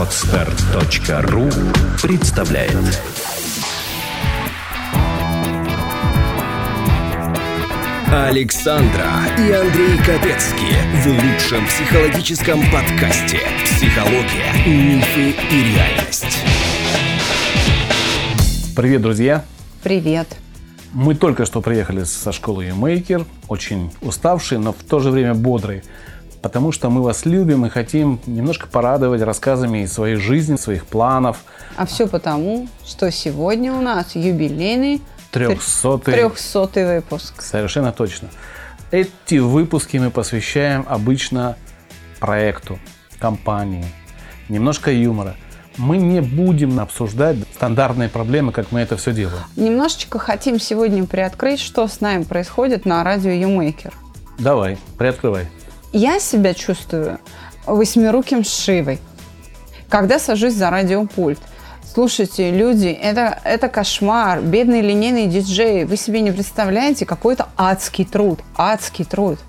Отстар.ру представляет Александра и Андрей Капецки в лучшем психологическом подкасте «Психология, мифы и реальность». Привет, друзья! Привет! Мы только что приехали со школы YouMaker, очень уставшие, но в то же время бодрые, потому что мы вас любим и хотим немножко порадовать рассказами из своей жизни, своих планов. А все потому, что сегодня у нас юбилейный Трехсотый. Трехсотый выпуск. Совершенно точно. Эти выпуски мы посвящаем обычно проекту, компании, немножко юмора. Мы не будем обсуждать стандартные проблемы, как мы это все делаем. Немножечко хотим сегодня приоткрыть, что с нами происходит на радио Юмейкер. Давай, приоткрывай. Я себя чувствую восьмируким Шивой, когда сажусь за радиопульт. Слушайте, люди, это, это кошмар. Бедные линейные диджеи. Вы себе не представляете, какой это адский труд. Адский труд.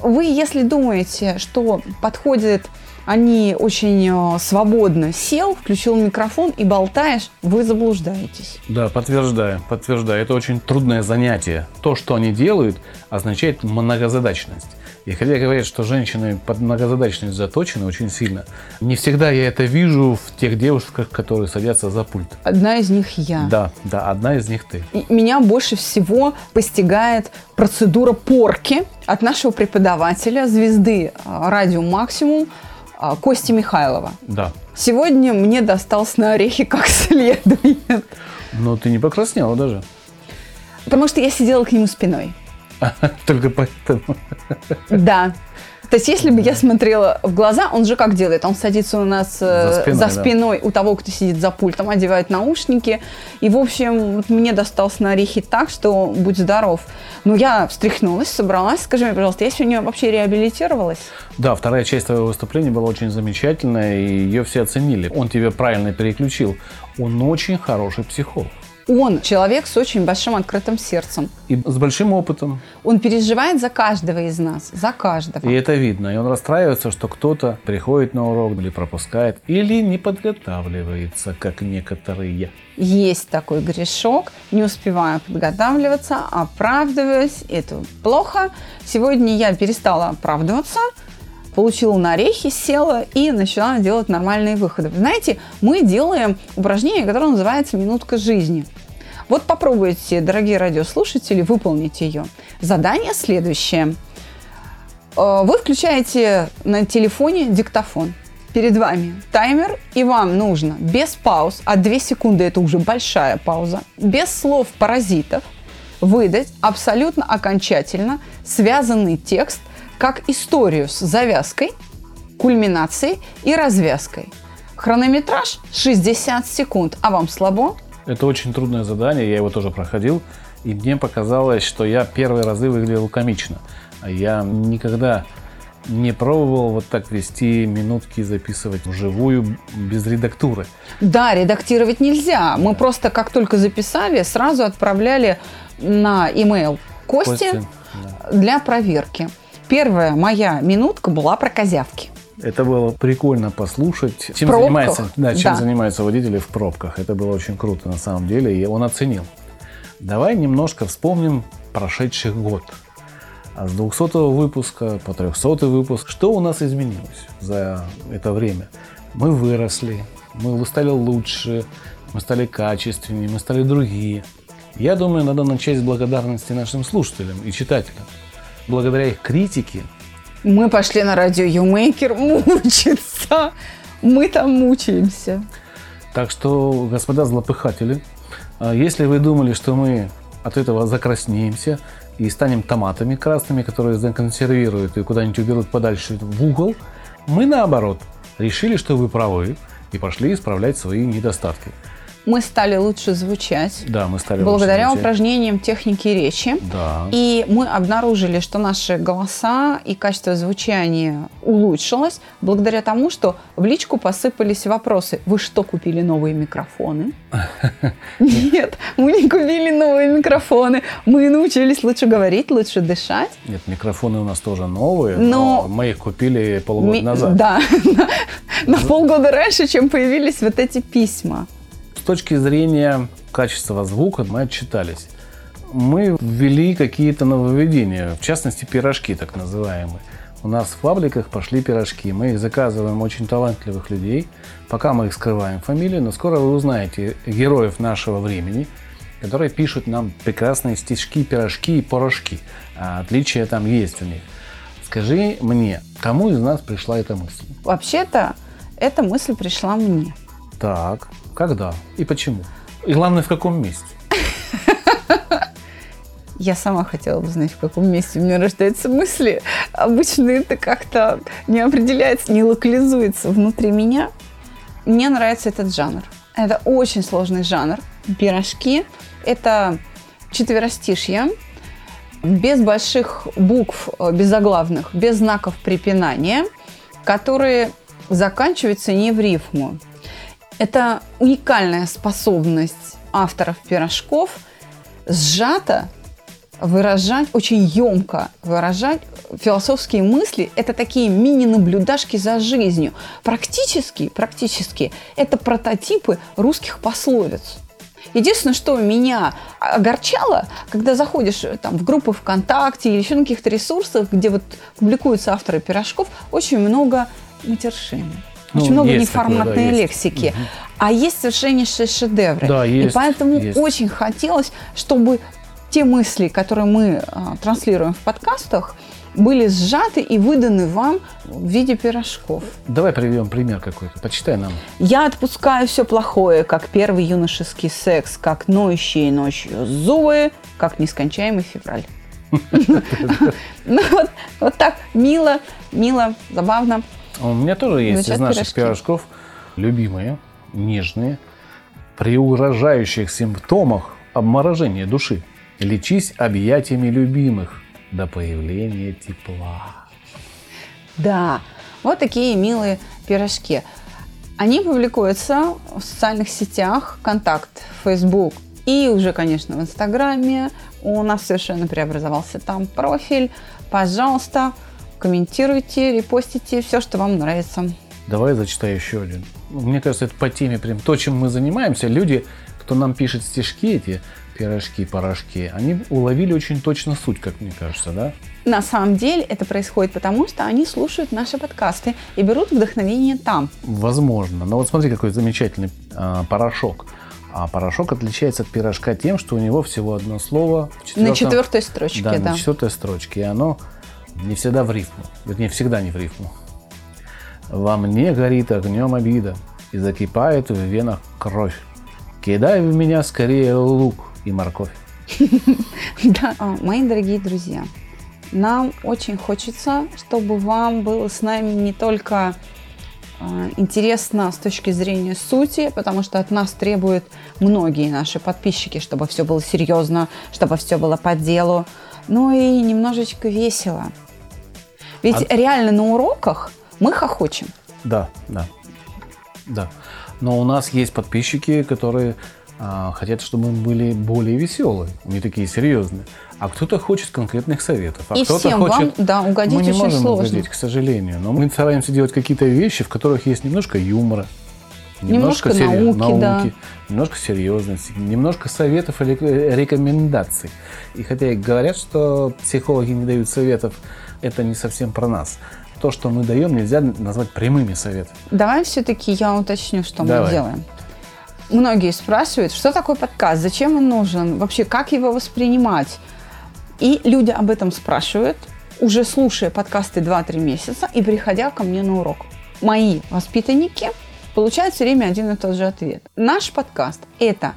Вы, если думаете, что подходит они очень э, свободно сел, включил микрофон и болтаешь, вы заблуждаетесь. Да, подтверждаю, подтверждаю. Это очень трудное занятие. То, что они делают, означает многозадачность. И хотя говорят, что женщины под многозадачность заточены очень сильно, не всегда я это вижу в тех девушках, которые садятся за пульт. Одна из них я. Да, да, одна из них ты. И меня больше всего постигает процедура порки от нашего преподавателя, звезды а, радио «Максимум», а, Кости Михайлова. Да. Сегодня мне достался на орехи как следует. Но ты не покраснела даже. Потому что я сидела к нему спиной. Только поэтому. Да. То есть, если бы я смотрела в глаза, он же как делает? Он садится у нас э, за спиной, за спиной да. у того, кто сидит за пультом, одевает наушники. И, в общем, мне достался на орехи так, что будь здоров. Но я встряхнулась, собралась. Скажи мне, пожалуйста, я сегодня вообще реабилитировалась? Да, вторая часть твоего выступления была очень замечательная, и ее все оценили. Он тебя правильно переключил. Он очень хороший психолог. Он человек с очень большим открытым сердцем. И с большим опытом. Он переживает за каждого из нас, за каждого. И это видно. И он расстраивается, что кто-то приходит на урок или пропускает, или не подготавливается, как некоторые. Есть такой грешок. Не успеваю подготавливаться, оправдываюсь. Это плохо. Сегодня я перестала оправдываться получила на орехи, села и начала делать нормальные выходы. знаете, мы делаем упражнение, которое называется «Минутка жизни». Вот попробуйте, дорогие радиослушатели, выполнить ее. Задание следующее. Э, вы включаете на телефоне диктофон. Перед вами таймер, и вам нужно без пауз, а 2 секунды это уже большая пауза, без слов паразитов, выдать абсолютно окончательно связанный текст – как историю с завязкой, кульминацией и развязкой. Хронометраж 60 секунд. А вам слабо? Это очень трудное задание, я его тоже проходил. И мне показалось, что я первые разы выглядел комично. Я никогда не пробовал вот так вести минутки, записывать вживую без редактуры. Да, редактировать нельзя. Мы просто как только записали, сразу отправляли на email Кости, Кости да. для проверки. Первая моя минутка была про козявки. Это было прикольно послушать, чем, занимается, да, чем да. занимаются водители в пробках. Это было очень круто на самом деле, и он оценил. Давай немножко вспомним прошедший год. А с 200 выпуска по 300 выпуск, что у нас изменилось за это время? Мы выросли, мы стали лучше, мы стали качественнее, мы стали другие. Я думаю, надо начать с благодарности нашим слушателям и читателям благодаря их критике. Мы пошли на радио Юмейкер мучиться. Мы там мучаемся. Так что, господа злопыхатели, а если вы думали, что мы от этого закраснеемся и станем томатами красными, которые законсервируют и куда-нибудь уберут подальше в угол, мы наоборот решили, что вы правы и пошли исправлять свои недостатки. Мы стали лучше звучать. Да, мы стали Благодаря лучше упражнениям техники речи. Да. И мы обнаружили, что наши голоса и качество звучания улучшилось благодаря тому, что в личку посыпались вопросы. Вы что, купили новые микрофоны? Нет, мы не купили новые микрофоны. Мы научились лучше говорить, лучше дышать. Нет, микрофоны у нас тоже новые, но, мы их купили полгода назад. Да, на полгода раньше, чем появились вот эти письма точки зрения качества звука мы отчитались. Мы ввели какие-то нововведения, в частности пирожки так называемые. У нас в фабриках пошли пирожки. Мы их заказываем очень талантливых людей. Пока мы их скрываем фамилии, но скоро вы узнаете героев нашего времени, которые пишут нам прекрасные стишки, пирожки и порошки. А отличия там есть у них. Скажи мне, кому из нас пришла эта мысль? Вообще-то, эта мысль пришла мне. Так. Когда и почему? И главное, в каком месте? Я сама хотела бы знать, в каком месте у меня рождаются мысли. Обычно это как-то не определяется, не локализуется внутри меня. Мне нравится этот жанр. Это очень сложный жанр. Пирожки – это четверостишье, без больших букв, без заглавных, без знаков препинания, которые заканчиваются не в рифму. Это уникальная способность авторов пирожков сжато выражать, очень емко выражать философские мысли. Это такие мини-наблюдашки за жизнью. Практически, практически это прототипы русских пословиц. Единственное, что меня огорчало, когда заходишь э, там, в группы ВКонтакте или еще на каких-то ресурсах, где вот публикуются авторы пирожков, очень много матершины. Ну, Очень много неформатной такое, да, лексики. Угу. А есть совершеннейшие шедевры. Да, есть, И поэтому есть. очень хотелось, чтобы те мысли, которые мы а, транслируем в подкастах, были сжаты и выданы вам в виде пирожков. Давай приведем пример какой-то. Почитай нам. Я отпускаю все плохое, как первый юношеский секс, как ноющие ночью зубы, как нескончаемый февраль. Ну вот так мило, мило, забавно. У меня тоже есть из наших пирожки. пирожков любимые, нежные, при угрожающих симптомах обморожения души. Лечись объятиями любимых до появления тепла. Да, вот такие милые пирожки. Они публикуются в социальных сетях, Контакт, Facebook и уже, конечно, в Инстаграме. У нас совершенно преобразовался там профиль. Пожалуйста, комментируйте, репостите все, что вам нравится. Давай зачитаю еще один. Мне кажется, это по теме прям то, чем мы занимаемся. Люди, кто нам пишет стишки эти, пирожки, порошки, они уловили очень точно суть, как мне кажется, да? На самом деле это происходит потому, что они слушают наши подкасты и берут вдохновение там. Возможно. Но вот смотри, какой замечательный э, порошок. А порошок отличается от пирожка тем, что у него всего одно слово. В четвертом, на четвертой строчке, да. Да, на четвертой строчке. И оно не всегда в рифму. Вернее, всегда не в рифму. Во мне горит огнем обида, и закипает в венах кровь. Кидай в меня скорее лук и морковь. Да, а, мои дорогие друзья, нам очень хочется, чтобы вам было с нами не только а, интересно с точки зрения сути, потому что от нас требуют многие наши подписчики, чтобы все было серьезно, чтобы все было по делу, но и немножечко весело. Ведь а... реально на уроках мы хохочем. Да, да, да. Но у нас есть подписчики, которые а, хотят, чтобы мы были более веселые, не такие серьезные. А кто-то хочет конкретных советов. А и кто-то всем хочет... вам, да, угодить мы не очень можем сложно. угодить, к сожалению. Но мы стараемся делать какие-то вещи, в которых есть немножко юмора, немножко, немножко сери... науки, науки да. немножко серьезности, немножко советов или рекомендаций. И хотя говорят, что психологи не дают советов, это не совсем про нас. То, что мы даем, нельзя назвать прямыми советами. Давай все-таки я уточню, что Давай. мы делаем. Многие спрашивают, что такое подкаст, зачем он нужен, вообще как его воспринимать. И люди об этом спрашивают, уже слушая подкасты 2-3 месяца и приходя ко мне на урок. Мои воспитанники получают все время один и тот же ответ. Наш подкаст – это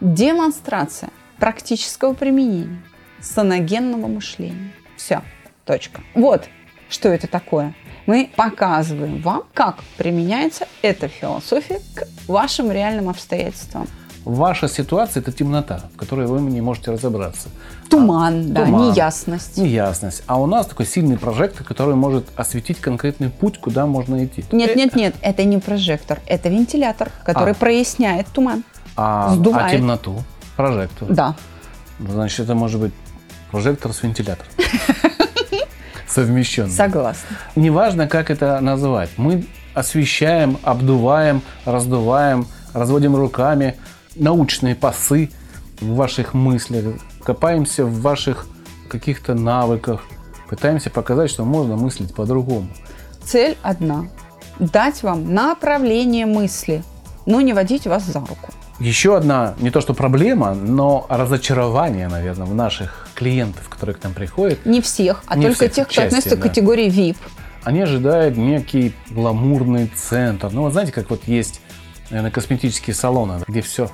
демонстрация практического применения саногенного мышления. Все. Точка. Вот что это такое. Мы показываем вам, как применяется эта философия к вашим реальным обстоятельствам. Ваша ситуация – это темнота, в которой вы не можете разобраться. Туман, а, да, туман, неясность. Неясность. А у нас такой сильный прожектор, который может осветить конкретный путь, куда можно идти. Нет, нет, нет, это не прожектор, это вентилятор, который а. проясняет туман. А, а темноту? Прожектор. Да. Значит, это может быть прожектор с вентилятором. Совмещенный. Согласна. Неважно, как это называть. Мы освещаем, обдуваем, раздуваем, разводим руками научные пасы в ваших мыслях, копаемся в ваших каких-то навыках, пытаемся показать, что можно мыслить по-другому. Цель одна – дать вам направление мысли, но не водить вас за руку. Еще одна, не то что проблема, но разочарование, наверное, в наших клиентов, которые к нам приходят. Не всех, а не только всех, тех, кто части, относится да. к категории VIP. Они ожидают некий гламурный центр. Ну, вот знаете, как вот есть, наверное, косметические салоны, где все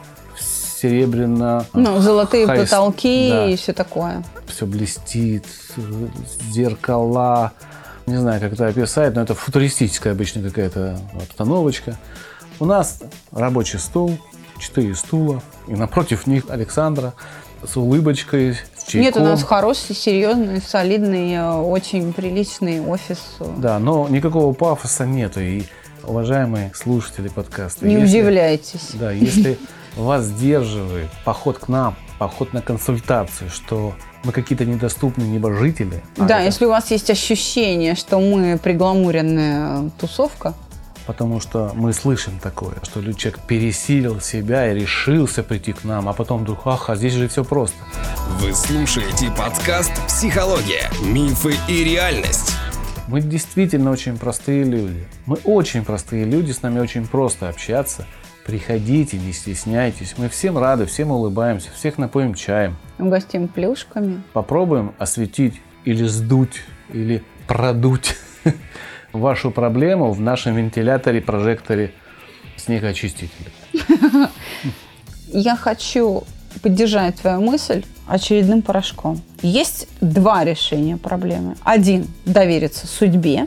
серебряно. Ну, золотые хай... потолки да. и все такое. Все блестит, зеркала. Не знаю, как это описать, но это футуристическая обычно какая-то обстановочка. У нас рабочий стул, четыре стула, и напротив них Александра с улыбочкой, с чайком. Нет, у нас хороший, серьезный, солидный, э, очень приличный офис. Да, но никакого пафоса нету. И, уважаемые слушатели подкаста... Не если, удивляйтесь. Да, если вас сдерживает поход к нам, поход на консультацию, что мы какие-то недоступные небожители. А да, это... если у вас есть ощущение, что мы пригламуренная тусовка, потому что мы слышим такое, что человек пересилил себя и решился прийти к нам, а потом вдруг, ах, а здесь же все просто. Вы слушаете подкаст «Психология. Мифы и реальность». Мы действительно очень простые люди. Мы очень простые люди, с нами очень просто общаться. Приходите, не стесняйтесь. Мы всем рады, всем улыбаемся, всех напоим чаем. Угостим плюшками. Попробуем осветить или сдуть, или продуть вашу проблему в нашем вентиляторе, прожекторе снегоочистителя. Я хочу поддержать твою мысль очередным порошком. Есть два решения проблемы. Один – довериться судьбе.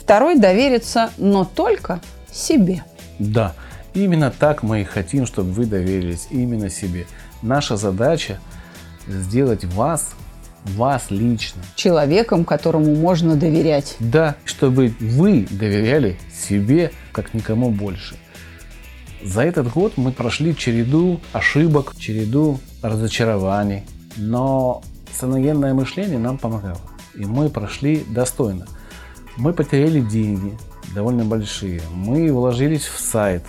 Второй – довериться, но только себе. Да, именно так мы и хотим, чтобы вы доверились именно себе. Наша задача – сделать вас вас лично. Человеком, которому можно доверять. Да, чтобы вы доверяли себе, как никому больше. За этот год мы прошли череду ошибок, череду разочарований, но саногенное мышление нам помогало. И мы прошли достойно. Мы потеряли деньги, довольно большие. Мы вложились в сайт.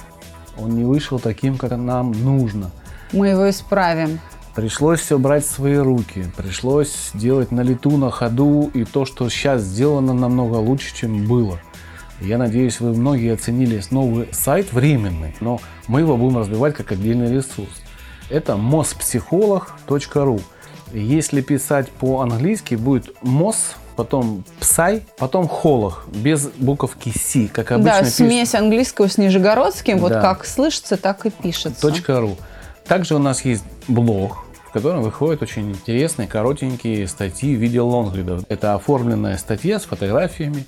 Он не вышел таким, как нам нужно. Мы его исправим. Пришлось все брать в свои руки, пришлось делать на лету, на ходу, и то, что сейчас сделано, намного лучше, чем было. Я надеюсь, вы многие оценили новый сайт временный, но мы его будем развивать как отдельный ресурс. Это mospsycholog.ru. Если писать по-английски, будет mos, потом псай, потом холох, без буковки си, как обычно Да, смесь английского с нижегородским, да. вот как слышится, так и пишется. .ру. Также у нас есть блог, в котором выходят очень интересные, коротенькие статьи в виде лонгридов. Это оформленная статья с фотографиями,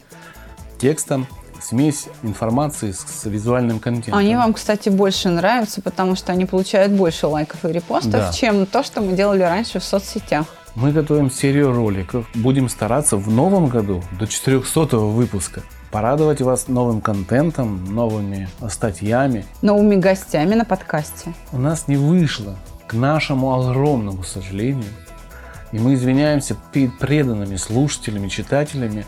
текстом, смесь информации с, с визуальным контентом. Они вам, кстати, больше нравятся, потому что они получают больше лайков и репостов, да. чем то, что мы делали раньше в соцсетях. Мы готовим серию роликов. Будем стараться в новом году до 400 выпуска порадовать вас новым контентом, новыми статьями. Новыми гостями на подкасте. У нас не вышло, к нашему огромному сожалению. И мы извиняемся перед преданными слушателями, читателями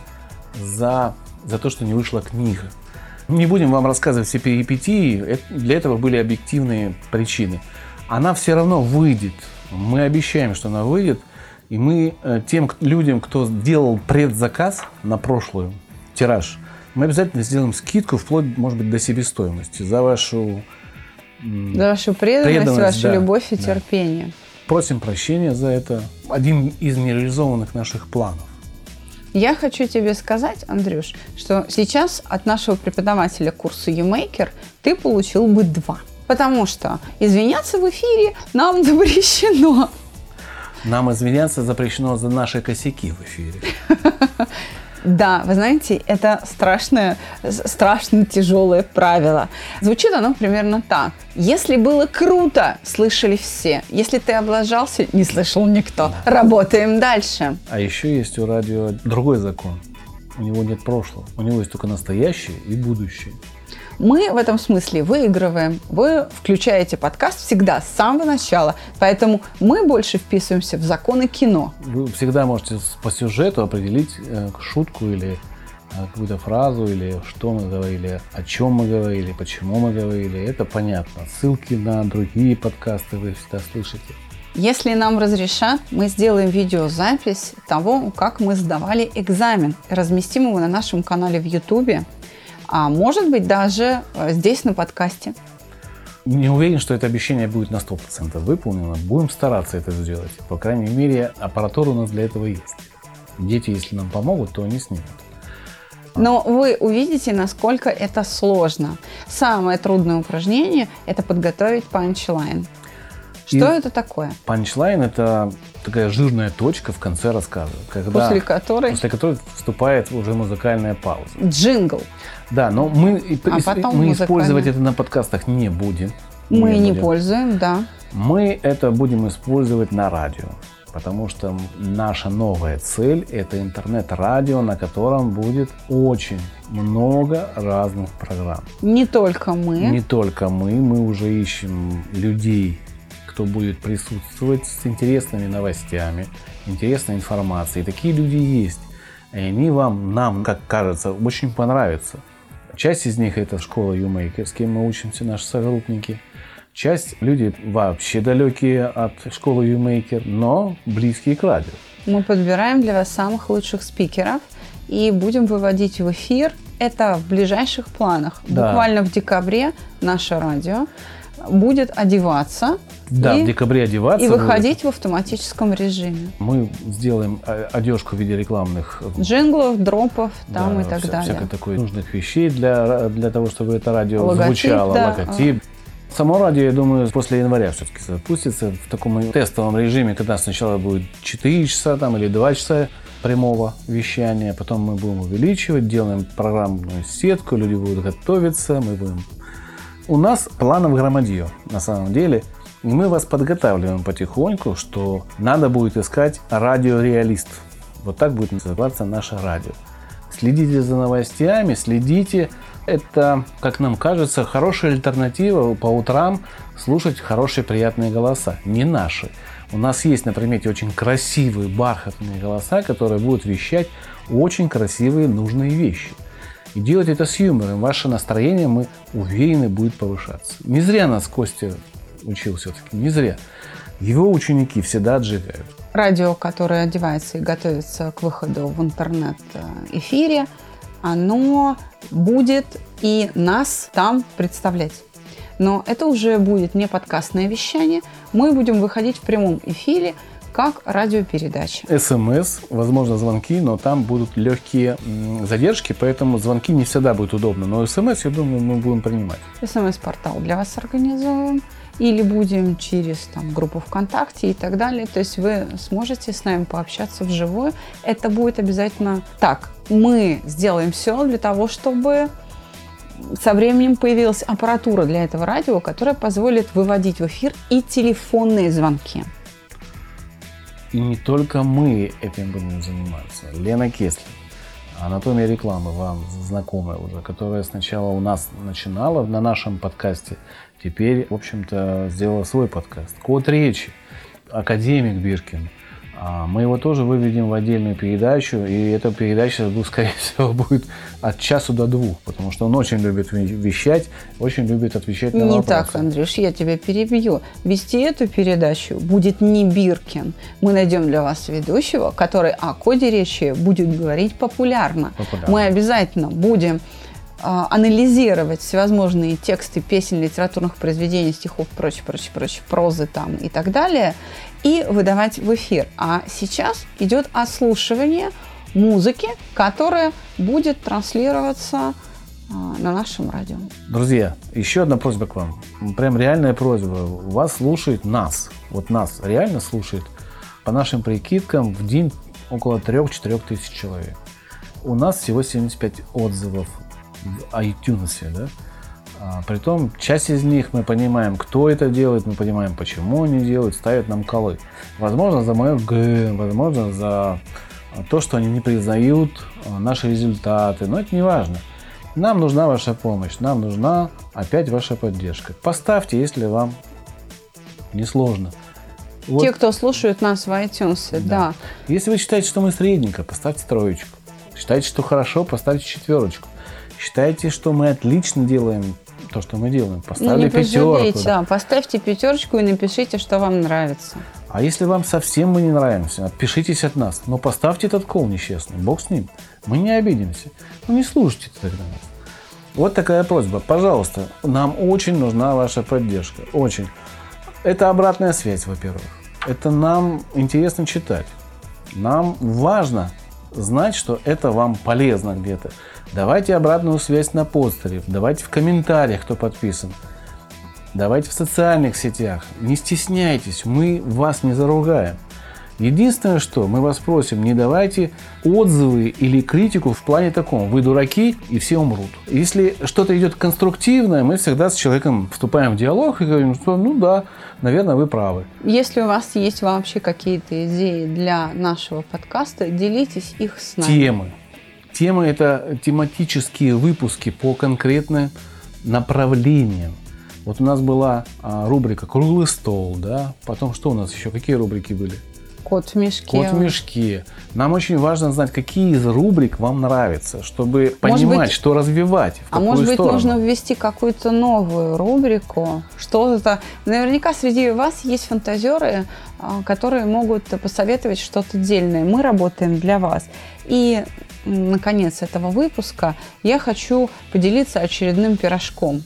за, за то, что не вышла книга. Не будем вам рассказывать все перипетии, для этого были объективные причины. Она все равно выйдет. Мы обещаем, что она выйдет. И мы э, тем людям, кто сделал предзаказ на прошлую тираж, мы обязательно сделаем скидку вплоть, может быть, до себестоимости за вашу за вашу преданность, преданность вашу да, любовь и да. терпение. Просим прощения за это. Один из нереализованных наших планов. Я хочу тебе сказать, Андрюш, что сейчас от нашего преподавателя курса YouMaker ты получил бы два. Потому что извиняться в эфире нам запрещено. Нам извиняться запрещено за наши косяки в эфире. Да, вы знаете, это страшное, страшно тяжелое правило. Звучит оно примерно так. Если было круто, слышали все. Если ты облажался, не слышал никто. Работаем дальше. А еще есть у радио другой закон. У него нет прошлого. У него есть только настоящее и будущее. Мы в этом смысле выигрываем. Вы включаете подкаст всегда с самого начала, поэтому мы больше вписываемся в законы кино. Вы всегда можете по сюжету определить э, шутку или э, какую-то фразу, или что мы говорили, о чем мы говорили, почему мы говорили. Это понятно. Ссылки на другие подкасты вы всегда слышите. Если нам разрешат, мы сделаем видеозапись того, как мы сдавали экзамен. Разместим его на нашем канале в YouTube а может быть даже э, здесь на подкасте. Не уверен, что это обещание будет на 100% выполнено. Будем стараться это сделать. По крайней мере, аппаратура у нас для этого есть. Дети, если нам помогут, то они снимут. Но вы увидите, насколько это сложно. Самое трудное упражнение – это подготовить панчлайн. Что И это такое? Панчлайн – это такая жирная точка в конце рассказа. Когда, после которой? После которой вступает уже музыкальная пауза. Джингл. Да, но мы, а мы использовать это на подкастах не будем. Мы не, не будем. пользуем, да. Мы это будем использовать на радио. Потому что наша новая цель – это интернет-радио, на котором будет очень много разных программ. Не только мы. Не только мы. Мы уже ищем людей, кто будет присутствовать с интересными новостями, интересной информацией. Такие люди есть. И они вам, нам, как кажется, очень понравятся. Часть из них это школа Юмейкер, с кем мы учимся, наши согруппники. Часть люди вообще далекие от школы Юмейкер, но близкие к радио. Мы подбираем для вас самых лучших спикеров и будем выводить в эфир. Это в ближайших планах. Да. Буквально в декабре наше радио будет одеваться. Да, и, в декабре одеваться. И выходить будет. в автоматическом режиме. Мы сделаем а, одежку в виде рекламных... Э, Джинглов, дропов там да, и так вся, далее. Всякой такой нужных вещей для, для того, чтобы это радио логотип, звучало. Да. Логотип. Само радио, я думаю, после января все-таки запустится в таком тестовом режиме, когда сначала будет 4 часа там, или 2 часа прямого вещания, потом мы будем увеличивать, делаем программную сетку, люди будут готовиться, мы будем у нас планов громадье, на самом деле. Мы вас подготавливаем потихоньку, что надо будет искать радиореалист. Вот так будет называться наше радио. Следите за новостями, следите. Это, как нам кажется, хорошая альтернатива по утрам слушать хорошие приятные голоса. Не наши. У нас есть на примете очень красивые бархатные голоса, которые будут вещать очень красивые нужные вещи. И делать это с юмором. Ваше настроение, мы уверены, будет повышаться. Не зря нас Костя учил все-таки, не зря. Его ученики всегда отжигают. Радио, которое одевается и готовится к выходу в интернет-эфире, оно будет и нас там представлять. Но это уже будет не подкастное вещание. Мы будем выходить в прямом эфире – как радиопередачи. СМС, возможно, звонки, но там будут легкие задержки, поэтому звонки не всегда будет удобно. Но СМС, я думаю, мы будем принимать. СМС-портал для вас организуем. Или будем через там, группу ВКонтакте и так далее. То есть вы сможете с нами пообщаться вживую. Это будет обязательно так. Мы сделаем все для того, чтобы со временем появилась аппаратура для этого радио, которая позволит выводить в эфир и телефонные звонки. И не только мы этим будем заниматься. Лена Кеслер, анатомия рекламы, вам знакомая уже, которая сначала у нас начинала на нашем подкасте, теперь, в общем-то, сделала свой подкаст. Код речи, академик Биркин – мы его тоже выведем в отдельную передачу, и эта передача, скорее всего, будет от часу до двух, потому что он очень любит вещать, очень любит отвечать на не вопросы. Не так, Андрюш, я тебя перебью. Вести эту передачу будет не Биркин. Мы найдем для вас ведущего, который о коде речи будет говорить популярно. популярно. Мы обязательно будем а, анализировать всевозможные тексты песен, литературных произведений, стихов, прочее, прочее, прочее, прозы там и так далее, и выдавать в эфир. А сейчас идет ослушивание музыки, которая будет транслироваться а, на нашем радио. Друзья, еще одна просьба к вам. Прям реальная просьба. Вас слушает нас. Вот нас реально слушает. По нашим прикидкам в день около 3-4 тысяч человек. У нас всего 75 отзывов в iTunes, да? А, притом, часть из них мы понимаем, кто это делает, мы понимаем, почему они делают, ставят нам колы. Возможно, за мое Г, возможно, за то, что они не признают а, наши результаты, но это не важно. Нам нужна ваша помощь, нам нужна опять ваша поддержка. Поставьте, если вам не сложно. Вот. Те, кто слушают нас в iTunes, да. да. Если вы считаете, что мы средненько, поставьте троечку. Считаете, что хорошо, поставьте четверочку. Считаете, что мы отлично делаем то, что мы делаем. Поставьте не пятерку. Да. Поставьте пятерочку и напишите, что вам нравится. А если вам совсем мы не нравимся, отпишитесь от нас. Но поставьте этот кол несчастный. Бог с ним. Мы не обидимся. Ну не слушайте тогда нас. Вот такая просьба. Пожалуйста, нам очень нужна ваша поддержка. Очень. Это обратная связь, во-первых. Это нам интересно читать. Нам важно знать, что это вам полезно где-то. Давайте обратную связь на постере, давайте в комментариях, кто подписан. Давайте в социальных сетях. Не стесняйтесь, мы вас не заругаем. Единственное, что мы вас просим, не давайте отзывы или критику в плане таком. Вы дураки, и все умрут. Если что-то идет конструктивное, мы всегда с человеком вступаем в диалог и говорим, что ну да, наверное, вы правы. Если у вас есть вообще какие-то идеи для нашего подкаста, делитесь их с нами. Темы. Темы – это тематические выпуски по конкретным направлениям. Вот у нас была а, рубрика «Круглый стол», да? Потом что у нас еще? Какие рубрики были? Кот в мешке. Кот в мешке. Нам очень важно знать, какие из рубрик вам нравятся, чтобы понимать, быть, что развивать. а может быть, нужно ввести какую-то новую рубрику, что-то. Наверняка среди вас есть фантазеры, а, которые могут посоветовать что-то дельное. Мы работаем для вас. И наконец этого выпуска я хочу поделиться очередным пирожком.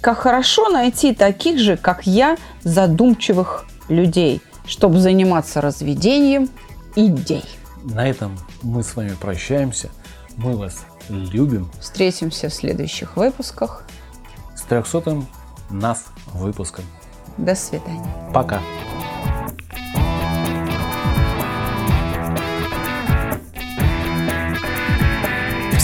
Как хорошо найти таких же, как я, задумчивых людей – чтобы заниматься разведением идей. На этом мы с вами прощаемся. Мы вас любим. Встретимся в следующих выпусках. С 300 нас выпуском. До свидания. Пока.